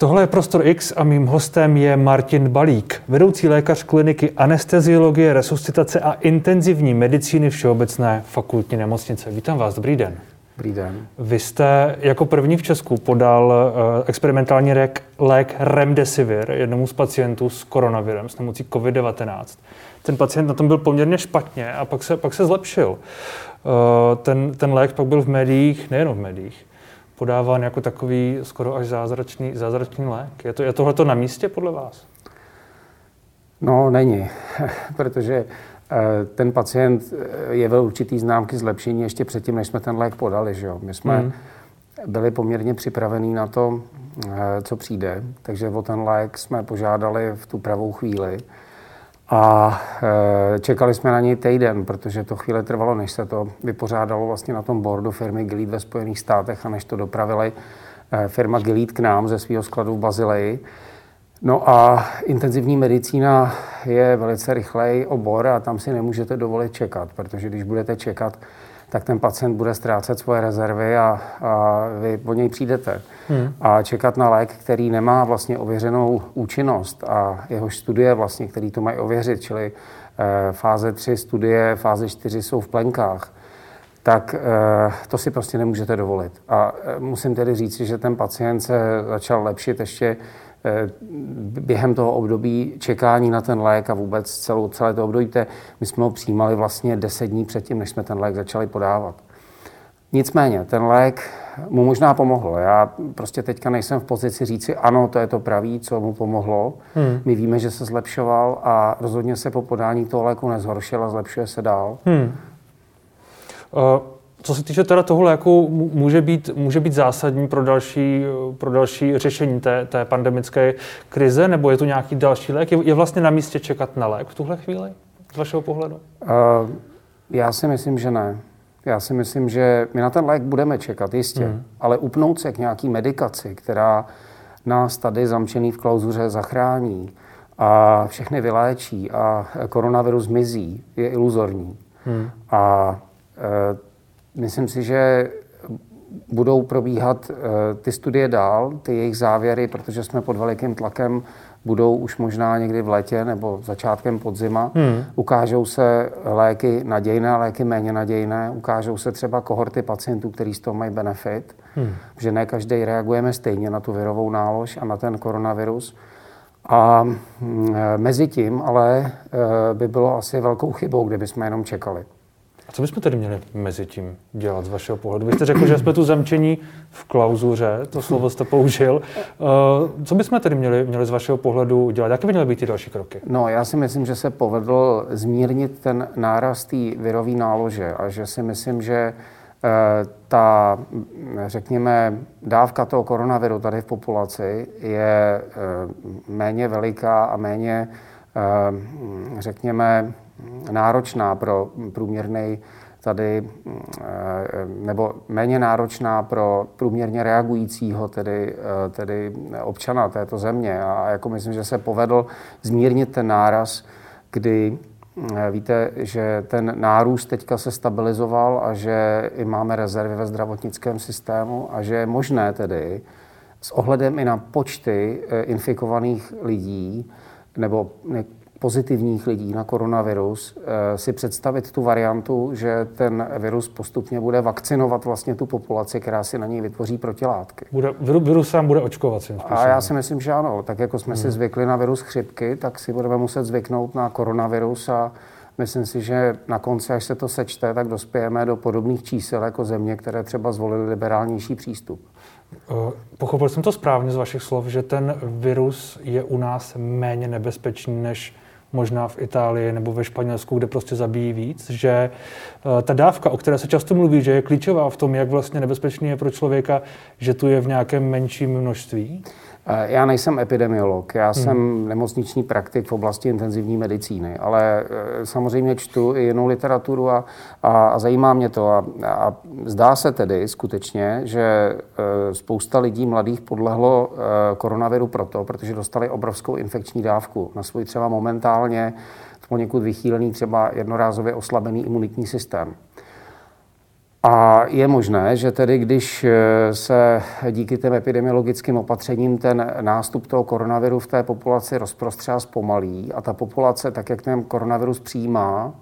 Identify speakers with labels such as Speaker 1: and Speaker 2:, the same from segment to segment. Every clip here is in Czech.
Speaker 1: Tohle je Prostor X a mým hostem je Martin Balík, vedoucí lékař kliniky anesteziologie, resuscitace a intenzivní medicíny Všeobecné fakultní nemocnice. Vítám vás, dobrý den.
Speaker 2: Dobrý den.
Speaker 1: Vy jste jako první v Česku podal uh, experimentální lék, lék Remdesivir jednomu z pacientů s koronavirem, s nemocí COVID-19. Ten pacient na tom byl poměrně špatně a pak se, pak se zlepšil. Uh, ten, ten lék pak byl v médiích, nejen v médiích, podáván jako takový skoro až zázračný, zázračný lék. Je, to, je tohle na místě podle vás?
Speaker 2: No, není, protože eh, ten pacient eh, jevil určitý známky zlepšení ještě předtím, než jsme ten lék podali. Že jo? My jsme hmm. byli poměrně připravení na to, eh, co přijde, takže o ten lék jsme požádali v tu pravou chvíli. A e, čekali jsme na něj týden, protože to chvíli trvalo, než se to vypořádalo vlastně na tom boardu firmy Gilead ve Spojených státech a než to dopravili e, firma Gilead k nám ze svého skladu v Bazileji. No a intenzivní medicína je velice rychlej obor a tam si nemůžete dovolit čekat, protože když budete čekat, tak ten pacient bude ztrácet svoje rezervy a, a vy po něj přijdete. Hmm. A čekat na lék, který nemá vlastně ověřenou účinnost a jeho studie vlastně, který to mají ověřit, čili e, fáze 3 studie, fáze 4 jsou v plenkách, tak e, to si prostě nemůžete dovolit. A e, musím tedy říct, že ten pacient se začal lepšit ještě Eh, během toho období čekání na ten lék a vůbec celou, celé to období, my jsme ho přijímali vlastně 10 dní předtím, než jsme ten lék začali podávat. Nicméně, ten lék mu možná pomohl. Já prostě teďka nejsem v pozici říci, ano, to je to pravý, co mu pomohlo. Hmm. My víme, že se zlepšoval a rozhodně se po podání toho léku nezhoršil a zlepšuje se dál. Hmm.
Speaker 1: Uh... Co se týče teda toho léku, může být, může být zásadní pro další, pro další řešení té, té pandemické krize, nebo je tu nějaký další lék? Je, je vlastně na místě čekat na lék v tuhle chvíli, z vašeho pohledu? Uh,
Speaker 2: já si myslím, že ne. Já si myslím, že my na ten lék budeme čekat, jistě, hmm. ale upnout se k nějaký medikaci, která nás tady zamčený v klauzuře zachrání a všechny vyléčí a koronavirus mizí, je iluzorní. Hmm. A e, Myslím si, že budou probíhat eh, ty studie dál, ty jejich závěry, protože jsme pod velikým tlakem, budou už možná někdy v létě nebo začátkem podzima. Hmm. Ukážou se léky nadějné, léky méně nadějné. Ukážou se třeba kohorty pacientů, kteří z toho mají benefit. Hmm. Že ne každý reagujeme stejně na tu virovou nálož a na ten koronavirus. A mm, eh, mezi tím ale eh, by bylo asi velkou chybou, kdyby jsme jenom čekali.
Speaker 1: A co bychom tedy měli mezi tím dělat z vašeho pohledu? Vy jste řekl, že jsme tu zamčení v klauzuře, to slovo jste použil. Eh, co bychom tedy měli, měli z vašeho pohledu dělat? Jaké by měly být ty další kroky?
Speaker 2: No, já si myslím, že se povedl zmírnit ten náraz té virové nálože a že si myslím, že eh, ta, řekněme, dávka toho koronaviru tady v populaci je eh, méně veliká a méně, řekněme, náročná pro průměrný tady, eh, nebo méně náročná pro průměrně reagujícího tedy, eh, tedy občana této země. A jako myslím, že se povedl zmírnit ten náraz, kdy eh, víte, že ten nárůst teďka se stabilizoval a že i máme rezervy ve zdravotnickém systému a že je možné tedy s ohledem i na počty infikovaných lidí nebo pozitivních lidí na koronavirus eh, si představit tu variantu, že ten virus postupně bude vakcinovat vlastně tu populaci, která si na něj vytvoří protilátky.
Speaker 1: Bude, virus sám bude očkovat.
Speaker 2: A já si myslím, že ano. Tak jako jsme hmm. si zvykli na virus chřipky, tak si budeme muset zvyknout na koronavirus a myslím si, že na konci, až se to sečte, tak dospějeme do podobných čísel jako země, které třeba zvolily liberálnější přístup.
Speaker 1: Eh, pochopil jsem to správně z vašich slov, že ten virus je u nás méně nebezpečný než možná v Itálii nebo ve Španělsku, kde prostě zabíjí víc, že eh, ta dávka, o které se často mluví, že je klíčová v tom, jak vlastně nebezpečný je pro člověka, že tu je v nějakém menším množství?
Speaker 2: Eh, já nejsem epidemiolog, já hmm. jsem nemocniční praktik v oblasti intenzivní medicíny, ale eh, samozřejmě čtu i jinou literaturu a, a, a zajímá mě to. A, a zdá se tedy skutečně, že eh, spousta lidí mladých podlehlo koronaviru proto, protože dostali obrovskou infekční dávku na svůj třeba momentálně poněkud vychýlený třeba jednorázově oslabený imunitní systém. A je možné, že tedy když eh, se díky těm epidemiologickým opatřením ten nástup toho koronaviru v té populaci rozprostře zpomalí a ta populace, tak jak ten koronavirus přijímá,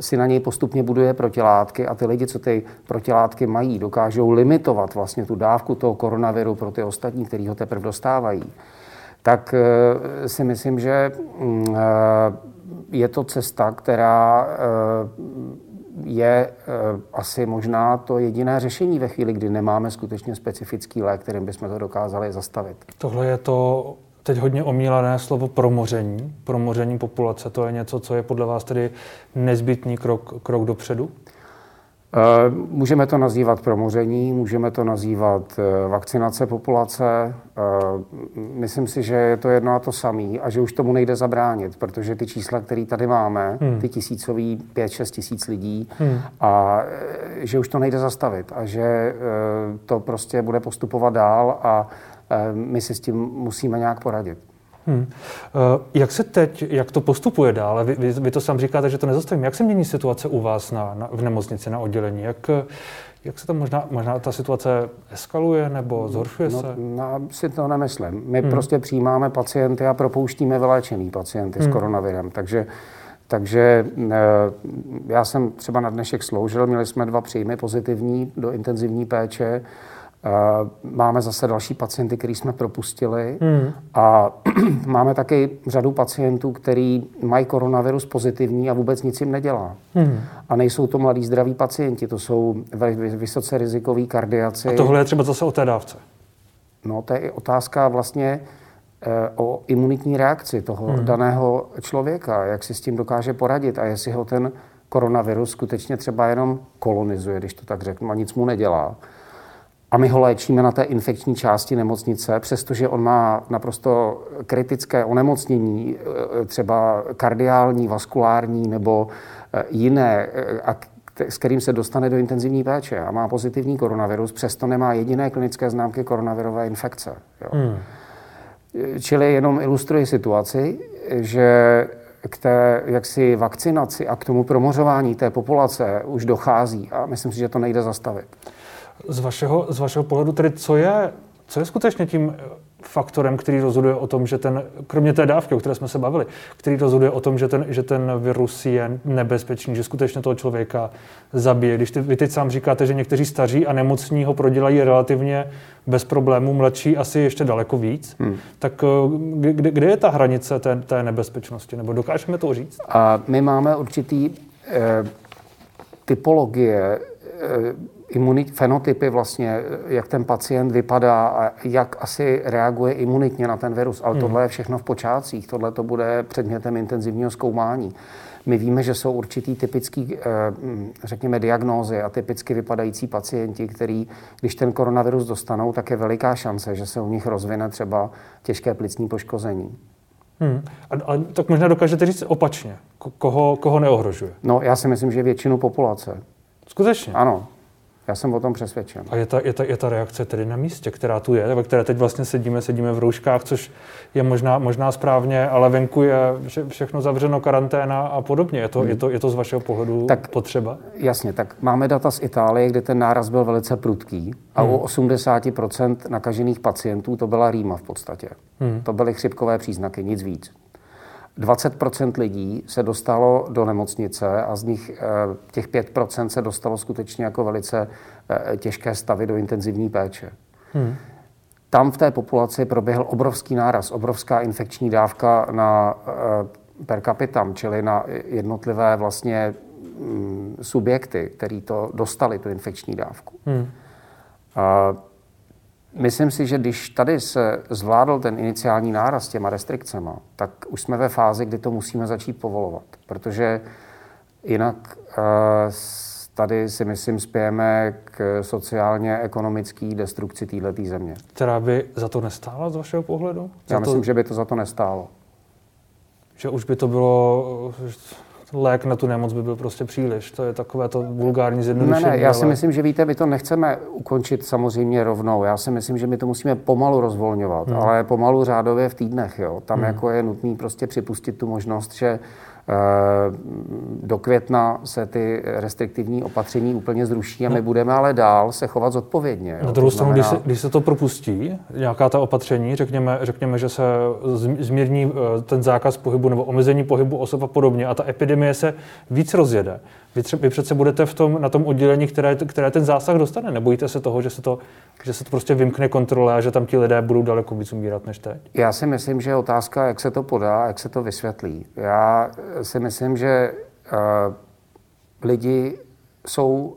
Speaker 2: si na něj postupně buduje protilátky a ty lidi, co ty protilátky mají, dokážou limitovat vlastně tu dávku toho koronaviru pro ty ostatní, kteří ho teprve dostávají, tak eh, si myslím, že mm, eh, je to cesta, která je asi možná to jediné řešení ve chvíli, kdy nemáme skutečně specifický lék, kterým bychom to dokázali zastavit.
Speaker 1: Tohle je to teď hodně omílané slovo promoření, promoření populace. To je něco, co je podle vás tedy nezbytný krok, krok dopředu?
Speaker 2: Eh, můžeme to nazývat promoření, můžeme to nazývat eh, vakcinace populace. Eh, myslím si, že je to jedno a to samé a že už tomu nejde zabránit, protože ty čísla, které tady máme, hmm. ty tisícový 5-6 tisíc lidí, hmm. a že už to nejde zastavit a že to prostě bude postupovat dál a my si s tím musíme nějak poradit. Hmm.
Speaker 1: Jak se teď, jak to postupuje dál? Vy, vy, vy to sám říkáte, že to nezastavím. Jak se mění situace u vás na, na, v nemocnici, na oddělení? Jak, jak se tam možná, možná ta situace eskaluje nebo zhoršuje
Speaker 2: no,
Speaker 1: se?
Speaker 2: No, si to nemyslím. My hmm. prostě přijímáme pacienty a propouštíme vyléčený pacienty hmm. s koronavirem. Takže takže já jsem třeba na dnešek sloužil, měli jsme dva příjmy pozitivní do intenzivní péče Máme zase další pacienty, který jsme propustili hmm. a máme taky řadu pacientů, který mají koronavirus pozitivní a vůbec nic jim nedělá. Hmm. A nejsou to mladí zdraví pacienti, to jsou vysoce rizikoví kardiaci.
Speaker 1: A tohle je třeba zase o té dávce.
Speaker 2: No, to je otázka vlastně eh, o imunitní reakci toho hmm. daného člověka, jak si s tím dokáže poradit a jestli ho ten koronavirus skutečně třeba jenom kolonizuje, když to tak řeknu, a nic mu nedělá a my ho léčíme na té infekční části nemocnice, přestože on má naprosto kritické onemocnění, e, třeba kardiální, vaskulární nebo e, jiné, e, s kterým se dostane do intenzivní péče a má pozitivní koronavirus, přesto nemá jediné klinické známky koronavirové infekce. Jo. Hmm. Čili jenom ilustruji situaci, že k té jaksi vakcinaci a k tomu promořování té populace už dochází a myslím si, že to nejde zastavit.
Speaker 1: Z vašeho, z vašeho pohledu tedy, co je, co je skutečně tím faktorem, který rozhoduje o tom, že ten, kromě té dávky, o které jsme se bavili, který rozhoduje o tom, že ten, že ten virus je nebezpečný, že skutečně toho člověka zabije. Když ty, vy teď sám říkáte, že někteří staří a nemocní ho prodělají relativně bez problémů, mladší asi ještě daleko víc, hmm. tak eh, kde, kde je ta hranice té, té nebezpečnosti? Nebo dokážeme to říct?
Speaker 2: A my máme určitý eh, typologie eh, imunit, fenotypy vlastně, jak ten pacient vypadá a jak asi reaguje imunitně na ten virus. Ale hmm. tohle je všechno v počátcích, tohle to bude předmětem intenzivního zkoumání. My víme, že jsou určitý typický, eh, řekněme, diagnózy a typicky vypadající pacienti, který, když ten koronavirus dostanou, tak je veliká šance, že se u nich rozvine třeba těžké plicní poškození.
Speaker 1: Hmm. A, a tak možná dokážete říct opačně. Koho, koho neohrožuje?
Speaker 2: No, já si myslím, že většinu populace.
Speaker 1: Skutečně?
Speaker 2: Ano. Já jsem o tom přesvědčen.
Speaker 1: A je ta, je, ta, je ta reakce tedy na místě, která tu je, ve které teď vlastně sedíme, sedíme v rouškách, což je možná, možná správně, ale venku je vše, všechno zavřeno, karanténa a podobně. Je to, hmm. je to, je to z vašeho pohledu tak, potřeba?
Speaker 2: Jasně, tak máme data z Itálie, kde ten náraz byl velice prudký a hmm. u 80% nakažených pacientů to byla rýma v podstatě. Hmm. To byly chřipkové příznaky, nic víc. 20% lidí se dostalo do nemocnice a z nich eh, těch 5% se dostalo skutečně jako velice eh, těžké stavy do intenzivní péče. Hmm. Tam v té populaci proběhl obrovský náraz, obrovská infekční dávka na eh, per capitam, čili na jednotlivé vlastně mm, subjekty, který to dostali, tu infekční dávku. Hmm. Myslím si, že když tady se zvládl ten iniciální náraz těma restrikcemi, tak už jsme ve fázi, kdy to musíme začít povolovat, protože jinak uh, tady si myslím spějeme k sociálně ekonomické destrukci této země.
Speaker 1: Která by za to nestála z vašeho pohledu?
Speaker 2: Za Já to... myslím, že by to za to nestálo.
Speaker 1: Že už by to bylo lék na tu nemoc by byl prostě příliš. To je takové to vulgární zjednodušení.
Speaker 2: Ne, ne, já si ale... myslím, že víte, my to nechceme ukončit samozřejmě rovnou. Já si myslím, že my to musíme pomalu rozvolňovat, hmm. ale pomalu řádově v týdnech. Jo. Tam hmm. jako je nutný prostě připustit tu možnost, že do května se ty restriktivní opatření úplně zruší a my no. budeme ale dál se chovat zodpovědně.
Speaker 1: Na druhou stranu, znamená... když, se, když se to propustí, nějaká ta opatření, řekněme, řekněme, že se zmírní eh, ten zákaz pohybu nebo omezení pohybu osob a podobně a ta epidemie se víc rozjede, vy, tře- vy přece budete v tom, na tom oddělení, které, které ten zásah dostane. Nebojíte se toho, že se to, že se to prostě vymkne kontrole a že tam ti lidé budou daleko víc umírat než teď?
Speaker 2: Já si myslím, že je otázka, jak se to podá, jak se to vysvětlí. Já si myslím, že uh, lidi jsou uh,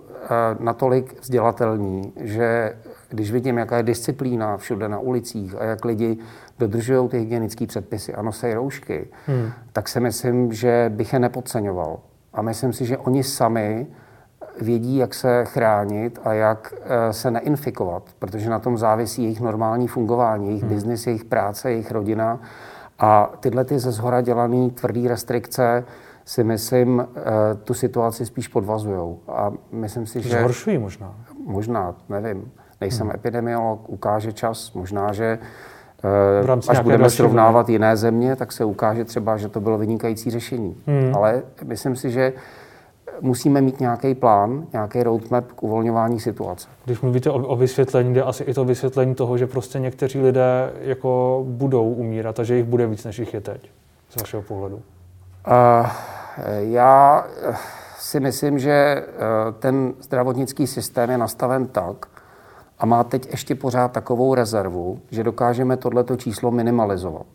Speaker 2: natolik vzdělatelní, že když vidím, jaká je disciplína všude na ulicích a jak lidi dodržují ty hygienické předpisy a nosí roušky, hmm. tak si myslím, že bych je nepodceňoval. A myslím si, že oni sami vědí, jak se chránit a jak eh, se neinfikovat, protože na tom závisí jejich normální fungování, jejich hmm. biznis, jejich práce, jejich rodina. A tyhle ty ze zhora dělané tvrdé restrikce si myslím, eh, tu situaci spíš podvazují. A myslím si, že...
Speaker 1: Zhoršují možná.
Speaker 2: Možná, nevím. Nejsem hmm. epidemiolog, ukáže čas. Možná, že eh, až budeme srovnávat jiné země, tak se ukáže třeba, že to bylo vynikající řešení. Hmm. Ale myslím si, že musíme mít nějaký plán, nějaký roadmap k uvolňování situace.
Speaker 1: Když mluvíte o, o vysvětlení, jde asi i to vysvětlení toho, že prostě někteří lidé jako budou umírat a že jich bude víc, než jich je teď, z vašeho pohledu. Uh,
Speaker 2: já si myslím, že ten zdravotnický systém je nastaven tak, a má teď ještě pořád takovou rezervu, že dokážeme tohleto číslo minimalizovat.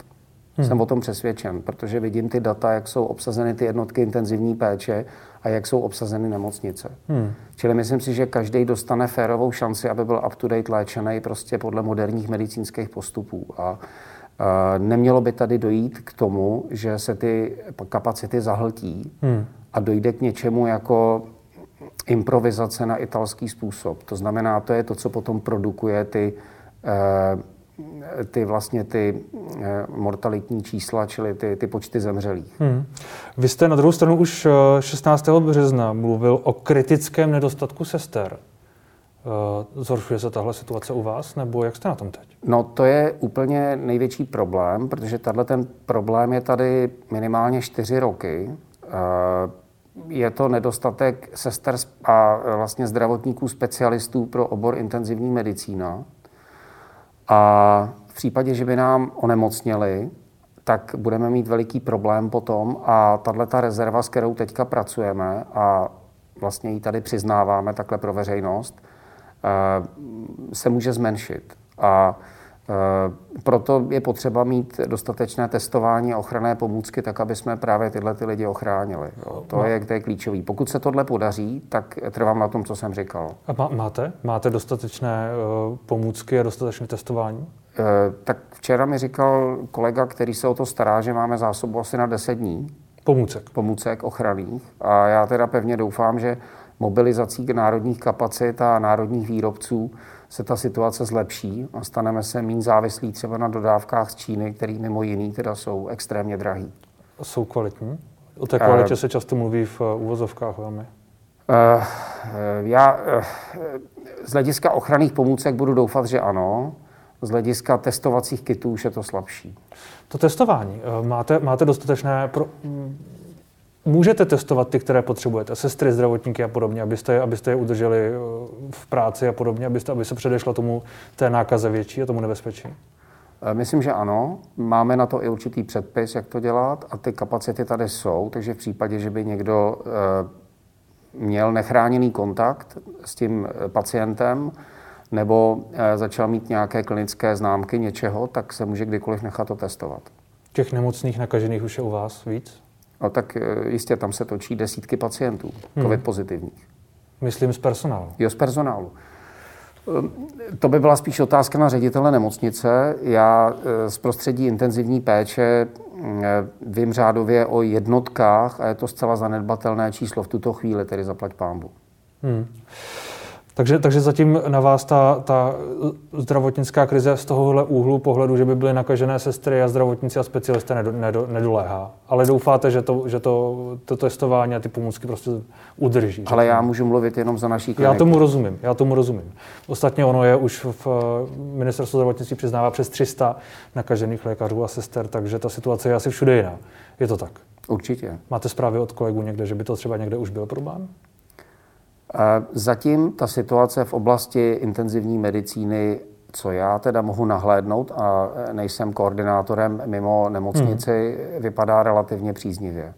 Speaker 2: Hmm. Jsem o tom přesvědčen, protože vidím ty data, jak jsou obsazeny ty jednotky intenzivní péče a jak jsou obsazeny nemocnice. Hmm. Čili myslím si, že každý dostane férovou šanci, aby byl up-to-date léčený prostě podle moderních medicínských postupů. A nemělo by tady dojít k tomu, že se ty kapacity zahltí hmm. a dojde k něčemu jako improvizace na italský způsob. To znamená, to je to, co potom produkuje ty, eh, ty vlastně ty eh, mortalitní čísla, čili ty, ty počty zemřelých. Hmm.
Speaker 1: Vy jste na druhou stranu už 16. Eh, března mluvil o kritickém nedostatku sester. Zhoršuje se tahle situace u vás, nebo jak jste na tom teď?
Speaker 2: No to je úplně největší problém, protože tenhle ten problém je tady minimálně čtyři roky je to nedostatek sester a vlastně zdravotníků specialistů pro obor intenzivní medicína. A v případě, že by nám onemocněli, tak budeme mít veliký problém potom a tahle ta rezerva, s kterou teďka pracujeme a vlastně ji tady přiznáváme takhle pro veřejnost, eh, se může zmenšit. A proto je potřeba mít dostatečné testování a ochranné pomůcky, tak aby jsme právě tyhle ty lidi ochránili. Jo. To, je, to je klíčový. Pokud se tohle podaří, tak trvám na tom, co jsem říkal.
Speaker 1: A máte? Máte dostatečné uh, pomůcky a dostatečné testování? Uh,
Speaker 2: tak včera mi říkal kolega, který se o to stará, že máme zásobu asi na 10 dní.
Speaker 1: Pomůcek.
Speaker 2: Pomůcek ochranných. A já teda pevně doufám, že mobilizací národních kapacit a národních výrobců se ta situace zlepší a staneme se méně závislí třeba na dodávkách z Číny, které mimo jiný teda jsou extrémně drahý.
Speaker 1: Jsou kvalitní? O té kvalitě uh, se často mluví v uvozovkách velmi. Uh,
Speaker 2: já uh, z hlediska ochranných pomůcek budu doufat, že ano. Z hlediska testovacích kitů už je to slabší.
Speaker 1: To testování. Máte, máte dostatečné pro, Můžete testovat ty, které potřebujete, sestry, zdravotníky a podobně, abyste, abyste je udrželi eh, v práci a podobně, abyste, aby se předešlo tomu té nákaze větší a tomu nebezpečí?
Speaker 2: Eh, myslím, že ano. Máme na to i určitý předpis, jak to dělat a ty kapacity tady jsou, takže v případě, že by někdo eh, měl nechráněný kontakt s tím pacientem nebo začal mít nějaké klinické známky něčeho, tak se může kdykoliv nechat to testovat.
Speaker 1: Těch nemocných nakažených už je u vás víc?
Speaker 2: No tak eh, jistě tam se točí desítky pacientů, hmm. COVID pozitivních.
Speaker 1: Myslím z personálu.
Speaker 2: Jo, z personálu. Ehm, to by byla spíš otázka na ředitele nemocnice. Já eh, z prostředí intenzivní péče mm, vím řádově o jednotkách a je to zcela zanedbatelné číslo v tuto chvíli, tedy zaplať pámbu. Hmm.
Speaker 1: Takže, takže zatím na vás ta, ta zdravotnická krize z tohohle úhlu pohledu, že by byly nakažené sestry a zdravotníci a specialisté nedo, nedo, nedoléhá. Ale doufáte, že to, že to, to testování a ty pomůcky prostě udrží.
Speaker 2: Ale já můžu mluvit jenom za naší kliniku.
Speaker 1: Já tomu rozumím, já tomu rozumím. Ostatně ono je už v ministerstvu zdravotnictví přiznává přes 300 nakažených lékařů a sester, takže ta situace je asi všude jiná. Je to tak.
Speaker 2: Určitě.
Speaker 1: Máte zprávy od kolegů někde, že by to třeba někde už byl problém?
Speaker 2: Zatím ta situace v oblasti intenzivní medicíny, co já teda mohu nahlédnout a nejsem koordinátorem mimo nemocnici, hmm. vypadá relativně příznivě.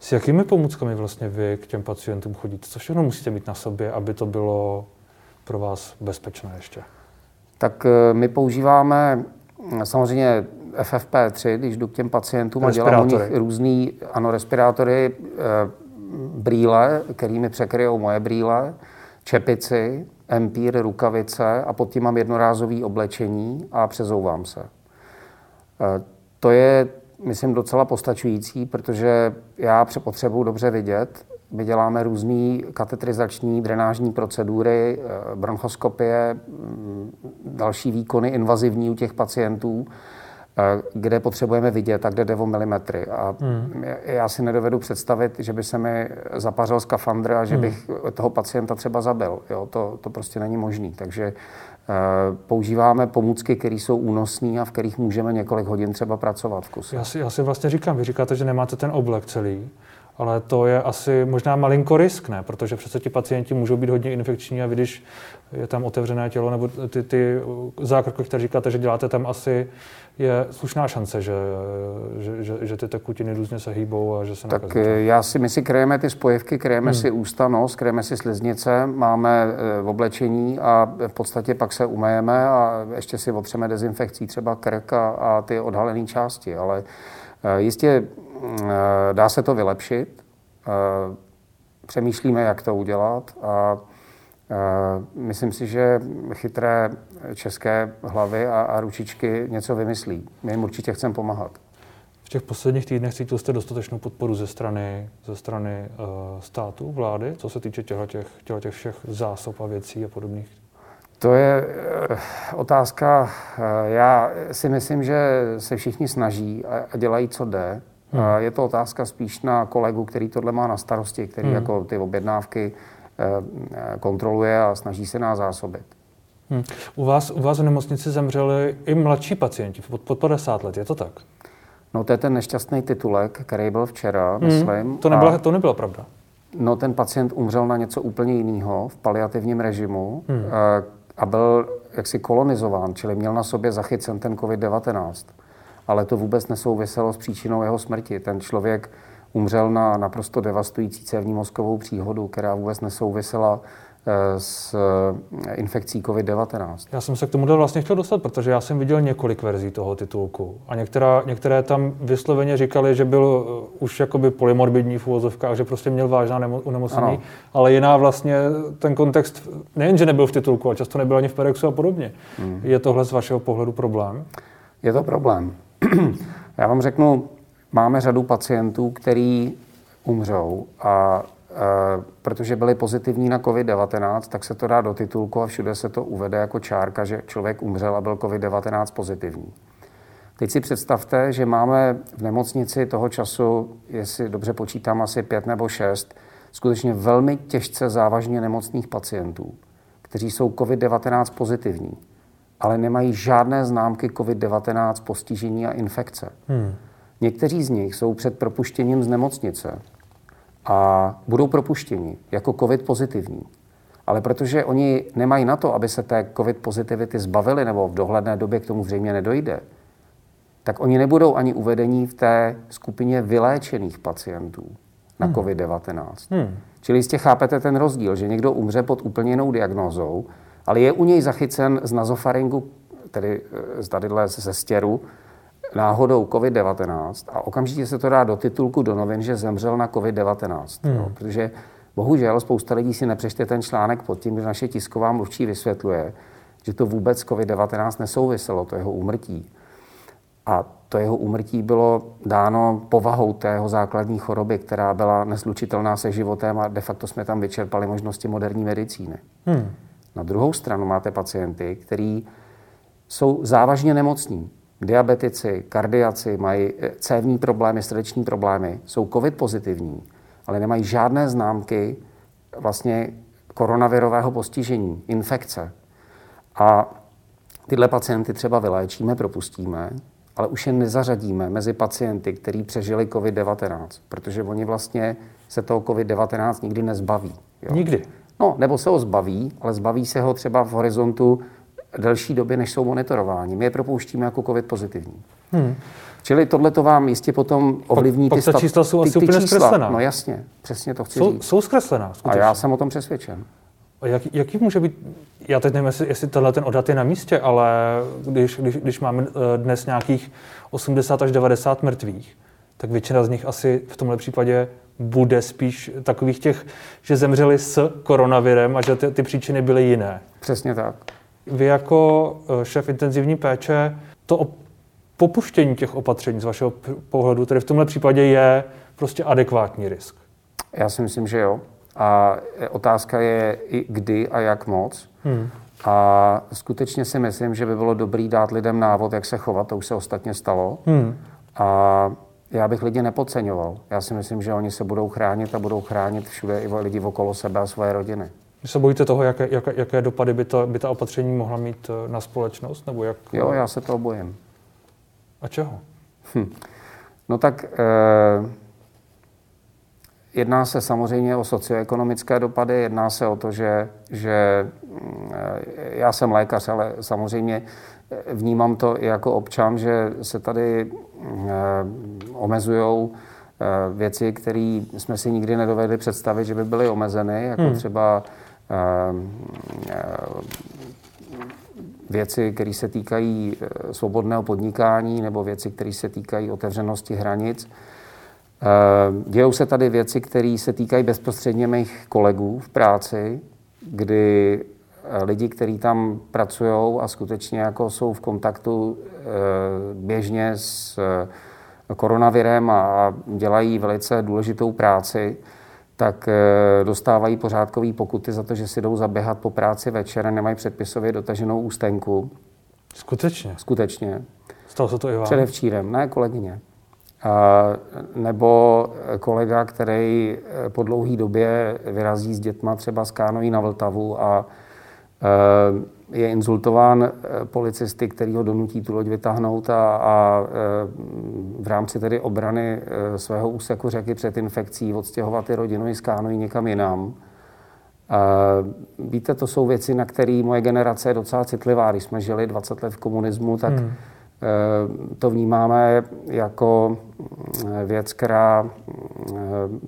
Speaker 1: S jakými pomůckami vlastně vy k těm pacientům chodíte? Co všechno musíte mít na sobě, aby to bylo pro vás bezpečné ještě?
Speaker 2: Tak eh, my používáme hm, samozřejmě FFP3, když jdu k těm pacientům a dělám u nich různý ano, respirátory, eh, brýle, kterými překryjou moje brýle, čepici, empír, rukavice a pod tím mám jednorázový oblečení a přezouvám se. Eh, to je, myslím, docela postačující, protože já potřebuji dobře vidět. My děláme různé katetrizační, drenážní procedury, eh, bronchoskopie, mm, další výkony invazivní u těch pacientů kde potřebujeme vidět a kde jde o milimetry. A hmm. já si nedovedu představit, že by se mi zapařil skafandr a že hmm. bych toho pacienta třeba zabil. Jo, to, to prostě není možné. Takže uh, používáme pomůcky, které jsou únosné a v kterých můžeme několik hodin třeba pracovat v kuse.
Speaker 1: Já si, já si vlastně říkám, vy říkáte, že nemáte ten oblek celý, ale to je asi možná malinko risk, ne? Protože přece ti pacienti můžou být hodně infekční a vy, když je tam otevřené tělo, nebo ty, ty zákroky, které říkáte, že děláte tam asi, je slušná šance, že, že, že, že ty tekutiny různě se hýbou a že se
Speaker 2: Tak nakazí. Já si, my si krejeme ty spojivky, krejeme hmm. si ústa, nos, krejeme si sliznice, máme v eh, oblečení a v podstatě pak se umejeme a ještě si otřeme dezinfekcí třeba krk a, a ty odhalené části, ale jistě dá se to vylepšit. Přemýšlíme, jak to udělat a Myslím si, že chytré české hlavy a, a ručičky něco vymyslí. My jim určitě chceme pomáhat.
Speaker 1: V těch posledních týdnech cítil jste dostatečnou podporu ze strany, ze strany státu, vlády, co se týče těch, těch všech zásob a věcí a podobných?
Speaker 2: To je uh, otázka. Uh, já si myslím, že se všichni snaží a dělají, co jde. Hmm. Je to otázka spíš na kolegu, který tohle má na starosti, který hmm. jako ty objednávky Eh, kontroluje a snaží se nás zásobit.
Speaker 1: Hmm. U, vás, u vás v nemocnici zemřeli i mladší pacienti pod, pod 50 let, je to tak?
Speaker 2: No to je ten nešťastný titulek, který byl včera, hmm. myslím.
Speaker 1: To nebyla, a, to nebyla pravda.
Speaker 2: No ten pacient umřel na něco úplně jiného v paliativním režimu hmm. A, byl jaksi kolonizován, čili měl na sobě zachycen ten COVID-19. Ale to vůbec nesouviselo s příčinou jeho smrti. Ten člověk umřel na naprosto devastující cévní mozkovou příhodu, která vůbec nesouvisela s eh, infekcí COVID-19.
Speaker 1: Já jsem se k tomu vlastně chtěl dostat, protože já jsem viděl několik verzí toho titulku a některá, některé tam vysloveně říkali, že byl eh, už jakoby polymorbidní v úvozovkách, že prostě měl vážná nemo, unemocnění, ale jiná vlastně ten kontext nejen, že nebyl v titulku, ale často nebyl ani v Perexu a podobně. Hmm. Je tohle z vašeho pohledu problém?
Speaker 2: Je to problém. já vám řeknu, Máme řadu pacientů, který umřou a protože byli pozitivní na COVID-19, tak se to dá do titulku a všude se to uvede jako čárka, že člověk umřel a byl COVID-19 pozitivní. Teď si představte, že máme v nemocnici toho času, jestli dobře počítám, asi pět nebo šest, skutečně velmi těžce závažně nemocných pacientů, kteří jsou COVID-19 pozitivní, ale nemají žádné známky COVID-19 postižení a infekce. Hmm. Někteří z nich jsou před propuštěním z nemocnice a budou propuštěni jako COVID pozitivní. Ale protože oni nemají na to, aby se té COVID pozitivity zbavili, nebo v dohledné době k tomu zřejmě nedojde, tak oni nebudou ani uvedení v té skupině vyléčených pacientů na hmm. COVID-19. Hmm. Čili jistě chápete ten rozdíl, že někdo umře pod úplně jinou diagnózou, ale je u něj zachycen z nazofaringu, tedy z dadidle ze stěru, náhodou COVID-19 a okamžitě se to dá do titulku do novin, že zemřel na COVID-19. Hmm. Jo, protože bohužel spousta lidí si nepřečte ten článek pod tím, že naše tisková mluvčí vysvětluje, že to vůbec COVID-19 nesouviselo, to jeho úmrtí. A to jeho úmrtí bylo dáno povahou té jeho základní choroby, která byla neslučitelná se životem a de facto jsme tam vyčerpali možnosti moderní medicíny. Hmm. Na druhou stranu máte pacienty, kteří jsou závažně nemocní, diabetici, kardiaci, mají eh, cévní problémy, srdeční problémy, jsou covid pozitivní, ale nemají žádné známky vlastně koronavirového postižení, infekce. A tyhle pacienty třeba vyléčíme, propustíme ale už je nezařadíme mezi pacienty, kteří přežili COVID-19, protože oni vlastně se toho COVID-19 nikdy nezbaví.
Speaker 1: Jo? Nikdy.
Speaker 2: No, nebo se ho zbaví, ale zbaví se ho třeba v horizontu delší doby, než jsou monitorováni. My je propouštíme jako COVID pozitivní. Hmm. Čili tohle to vám jistě potom ovlivní
Speaker 1: pak,
Speaker 2: ty,
Speaker 1: pak ta čísla jsou ty, asi ty úplně čísla. zkreslená.
Speaker 2: No jasně, přesně to chci
Speaker 1: jsou,
Speaker 2: říct.
Speaker 1: Jsou zkreslená, skutečně.
Speaker 2: A já jsem o tom přesvědčen.
Speaker 1: A jak, jaký může být, já teď nevím, jestli, jestli tenhle ten odhad je na místě, ale když, když, když máme eh, dnes nějakých 80 až 90 mrtvých, tak většina z nich asi v tomhle případě bude spíš takových těch, že zemřeli s koronavirem a že ty, ty příčiny byly jiné.
Speaker 2: Přesně tak.
Speaker 1: Vy jako eh, šéf intenzivní péče, to popuštění těch opatření z vašeho pohledu, tedy v tomhle případě je prostě adekvátní risk?
Speaker 2: Já si myslím, že jo. A otázka je i kdy a jak moc. Hmm. A skutečně si myslím, že by bylo dobrý dát lidem návod, jak se chovat, to už se ostatně stalo. Hmm. A já bych lidi nepodceňoval. Já si myslím, že oni se budou chránit a budou chránit všude i lidi okolo sebe a svoje rodiny.
Speaker 1: Vy se bojíte toho, jaké, jaké, jaké dopady by, to, by ta opatření mohla mít eh, na společnost? Nebo jak...
Speaker 2: Jo, já se toho bojím.
Speaker 1: A čeho?
Speaker 2: Hm. No tak eh, jedná se samozřejmě o socioekonomické dopady, jedná se o to, že, že eh, já jsem lékař, ale samozřejmě eh, vnímám to i jako občan, že se tady eh, omezují eh, věci, které jsme si nikdy nedovedli představit, že by byly omezeny, jako hmm. třeba věci, které se týkají eh, svobodného podnikání nebo věci, které se týkají otevřenosti hranic. Eh, dějou se tady věci, které se týkají bezprostředně mých kolegů v práci, kdy eh, lidi, kteří tam pracují a skutečně jako jsou v kontaktu běžně s koronavirem a dělají velice důležitou práci, tak eh, dostávají pořádkový pokuty za to, že si jdou zaběhat po práci večer a nemají předpisově dotaženou ústenku.
Speaker 1: Skutečně?
Speaker 2: Skutečně.
Speaker 1: Stalo se to i vám?
Speaker 2: Předevčírem, ne kolegyně. A, nebo kolega, který eh, po dlouhé době vyrazí s dětma třeba z Kánoví na Vltavu a e, je insultován eh, policisty, který ho donutí tu loď vytáhnout a, a eh, v rámci tedy obrany eh, svého úseku řeky před infekcí odstěhovat ty rodinu i skánují někam jinam. Víte, to jsou věci, na které moje generace je docela citlivá. Když jsme žili 20 let v komunismu, tak hmm. to vnímáme jako věc, která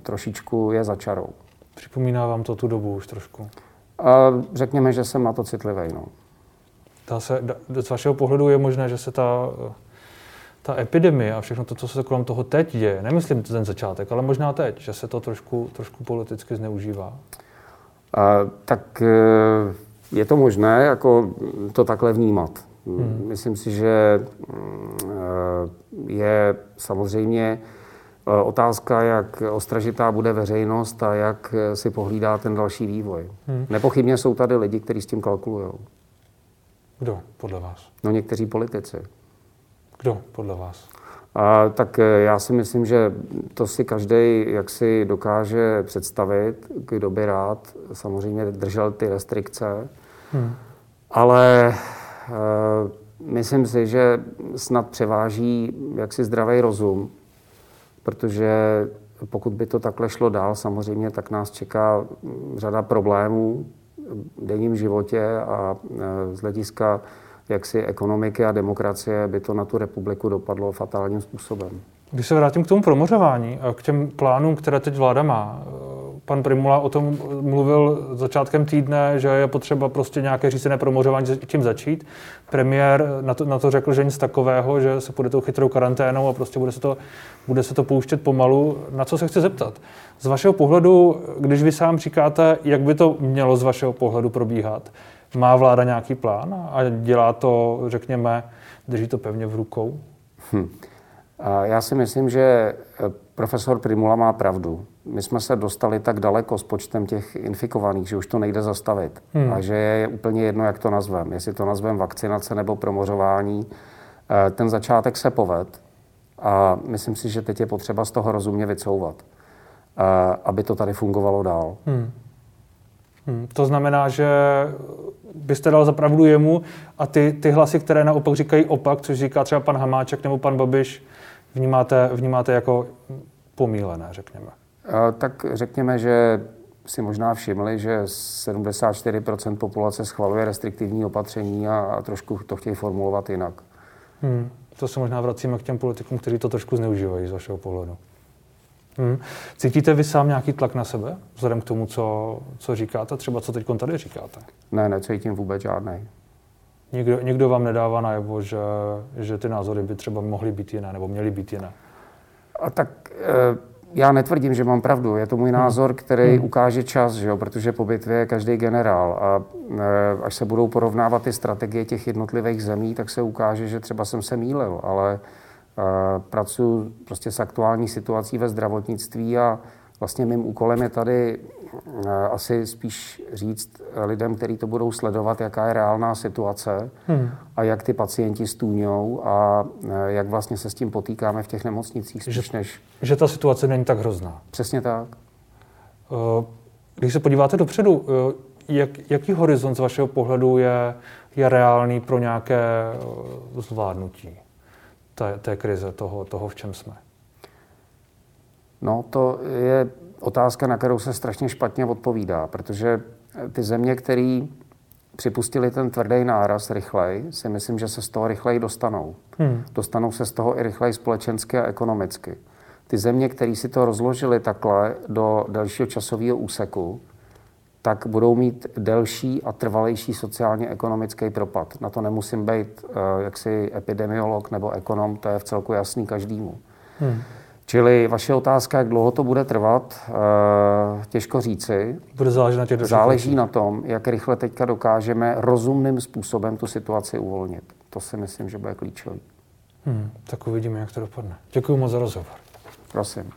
Speaker 2: trošičku je začarou.
Speaker 1: Připomíná vám to tu dobu už trošku?
Speaker 2: Řekněme, že jsem na to citlivý. No.
Speaker 1: Dá se, z vašeho pohledu je možné, že se ta, ta epidemie a všechno to, co se kolem toho teď děje, nemyslím ten začátek, ale možná teď, že se to trošku, trošku politicky zneužívá?
Speaker 2: A, tak e, je to možné jako to takhle vnímat. Hmm. Myslím si, že e, je samozřejmě otázka, jak ostražitá bude veřejnost a jak si pohlídá ten další vývoj. Hmm. Nepochybně jsou tady lidi, kteří s tím kalkulují.
Speaker 1: Kdo podle vás?
Speaker 2: No někteří politici.
Speaker 1: Kdo podle vás?
Speaker 2: A, tak eh, já si myslím, že to si každý jak si dokáže představit, kdo by rád samozřejmě držel ty restrikce. Hmm. Ale e, myslím si, že snad převáží jaksi zdravý rozum, protože pokud by to takhle šlo dál, samozřejmě, tak nás čeká řada problémů, denním životě a e, z hlediska jaksi ekonomiky a demokracie by to na tu republiku dopadlo fatálním způsobem.
Speaker 1: Když se vrátím k tomu promořování, k těm plánům, které teď vláda má, pan Primula o tom mluvil začátkem týdne, že je potřeba prostě nějaké řízené promořování tím začít. Premiér na to, na to řekl, že nic takového, že se půjde tou chytrou karanténou a prostě bude se, to, bude se to pouštět pomalu. Na co se chci zeptat? Z vašeho pohledu, když vy sám říkáte, jak by to mělo z vašeho pohledu probíhat, má vláda nějaký plán a dělá to, řekněme, drží to pevně v rukou? Hm.
Speaker 2: Já si myslím, že profesor Primula má pravdu my jsme se dostali tak daleko s počtem těch infikovaných, že už to nejde zastavit. Hmm. A že je úplně jedno, jak to nazvem. Jestli to nazvem vakcinace nebo promořování. Eh, ten začátek se poved a myslím si, že teď je potřeba z toho rozumně vycouvat, eh, aby to tady fungovalo dál. Hmm.
Speaker 1: Hmm. To znamená, že byste dal zapravdu jemu a ty, ty hlasy, které naopak říkají opak, což říká třeba pan Hamáček nebo pan Babiš, vnímáte, vnímáte jako pomílené, řekněme?
Speaker 2: Tak řekněme, že si možná všimli, že 74% populace schvaluje restriktivní opatření a, a trošku to chtějí formulovat jinak.
Speaker 1: Hmm. To se možná vracíme k těm politikům, kteří to trošku zneužívají z vašeho pohledu. Hmm. Cítíte vy sám nějaký tlak na sebe, vzhledem k tomu, co, co říkáte, třeba co teď tady říkáte?
Speaker 2: Ne, necítím vůbec žádný.
Speaker 1: Nikdo, nikdo vám nedává najevo, že, že ty názory by třeba mohly být jiné nebo měly být jiné?
Speaker 2: A tak e, já netvrdím, že mám pravdu. Je to můj hmm. názor, který hmm. ukáže čas, že jo? protože po bitvě je každý generál. A e, až se budou porovnávat ty strategie těch jednotlivých zemí, tak se ukáže, že třeba jsem se mýlil, ale e, pracuji prostě s aktuální situací ve zdravotnictví a vlastně mým úkolem je tady asi spíš říct lidem, kteří to budou sledovat, jaká je reálná situace hmm. a jak ty pacienti stůňou a eh, jak vlastně se s tím potýkáme v těch nemocnicích spíš
Speaker 1: že,
Speaker 2: než...
Speaker 1: Že ta situace není tak hrozná.
Speaker 2: Přesně tak.
Speaker 1: Eh, když se podíváte dopředu, jak, jaký horizont z vašeho pohledu je, je reálný pro nějaké zvládnutí té, té krize, toho, toho, v čem jsme?
Speaker 2: No, to je otázka, na kterou se strašně špatně odpovídá, protože ty země, které připustili ten tvrdý náraz rychlej, si myslím, že se z toho rychleji dostanou. Hmm. Dostanou se z toho i rychleji společensky a ekonomicky. Ty země, které si to rozložili takhle do delšího časového úseku, tak budou mít delší a trvalejší sociálně-ekonomický propad. Na to nemusím být uh, jaksi epidemiolog nebo ekonom, to je v celku jasný každému. Hmm. Čili vaše otázka, jak dlouho to bude trvat, eh, těžko říci.
Speaker 1: Bude záležet na těch
Speaker 2: Záleží na tom, jak rychle teďka dokážeme rozumným způsobem tu situaci uvolnit. To si myslím, že bude klíčový.
Speaker 1: Hmm, tak uvidíme, jak to dopadne. Děkuji moc za rozhovor.
Speaker 2: Prosím.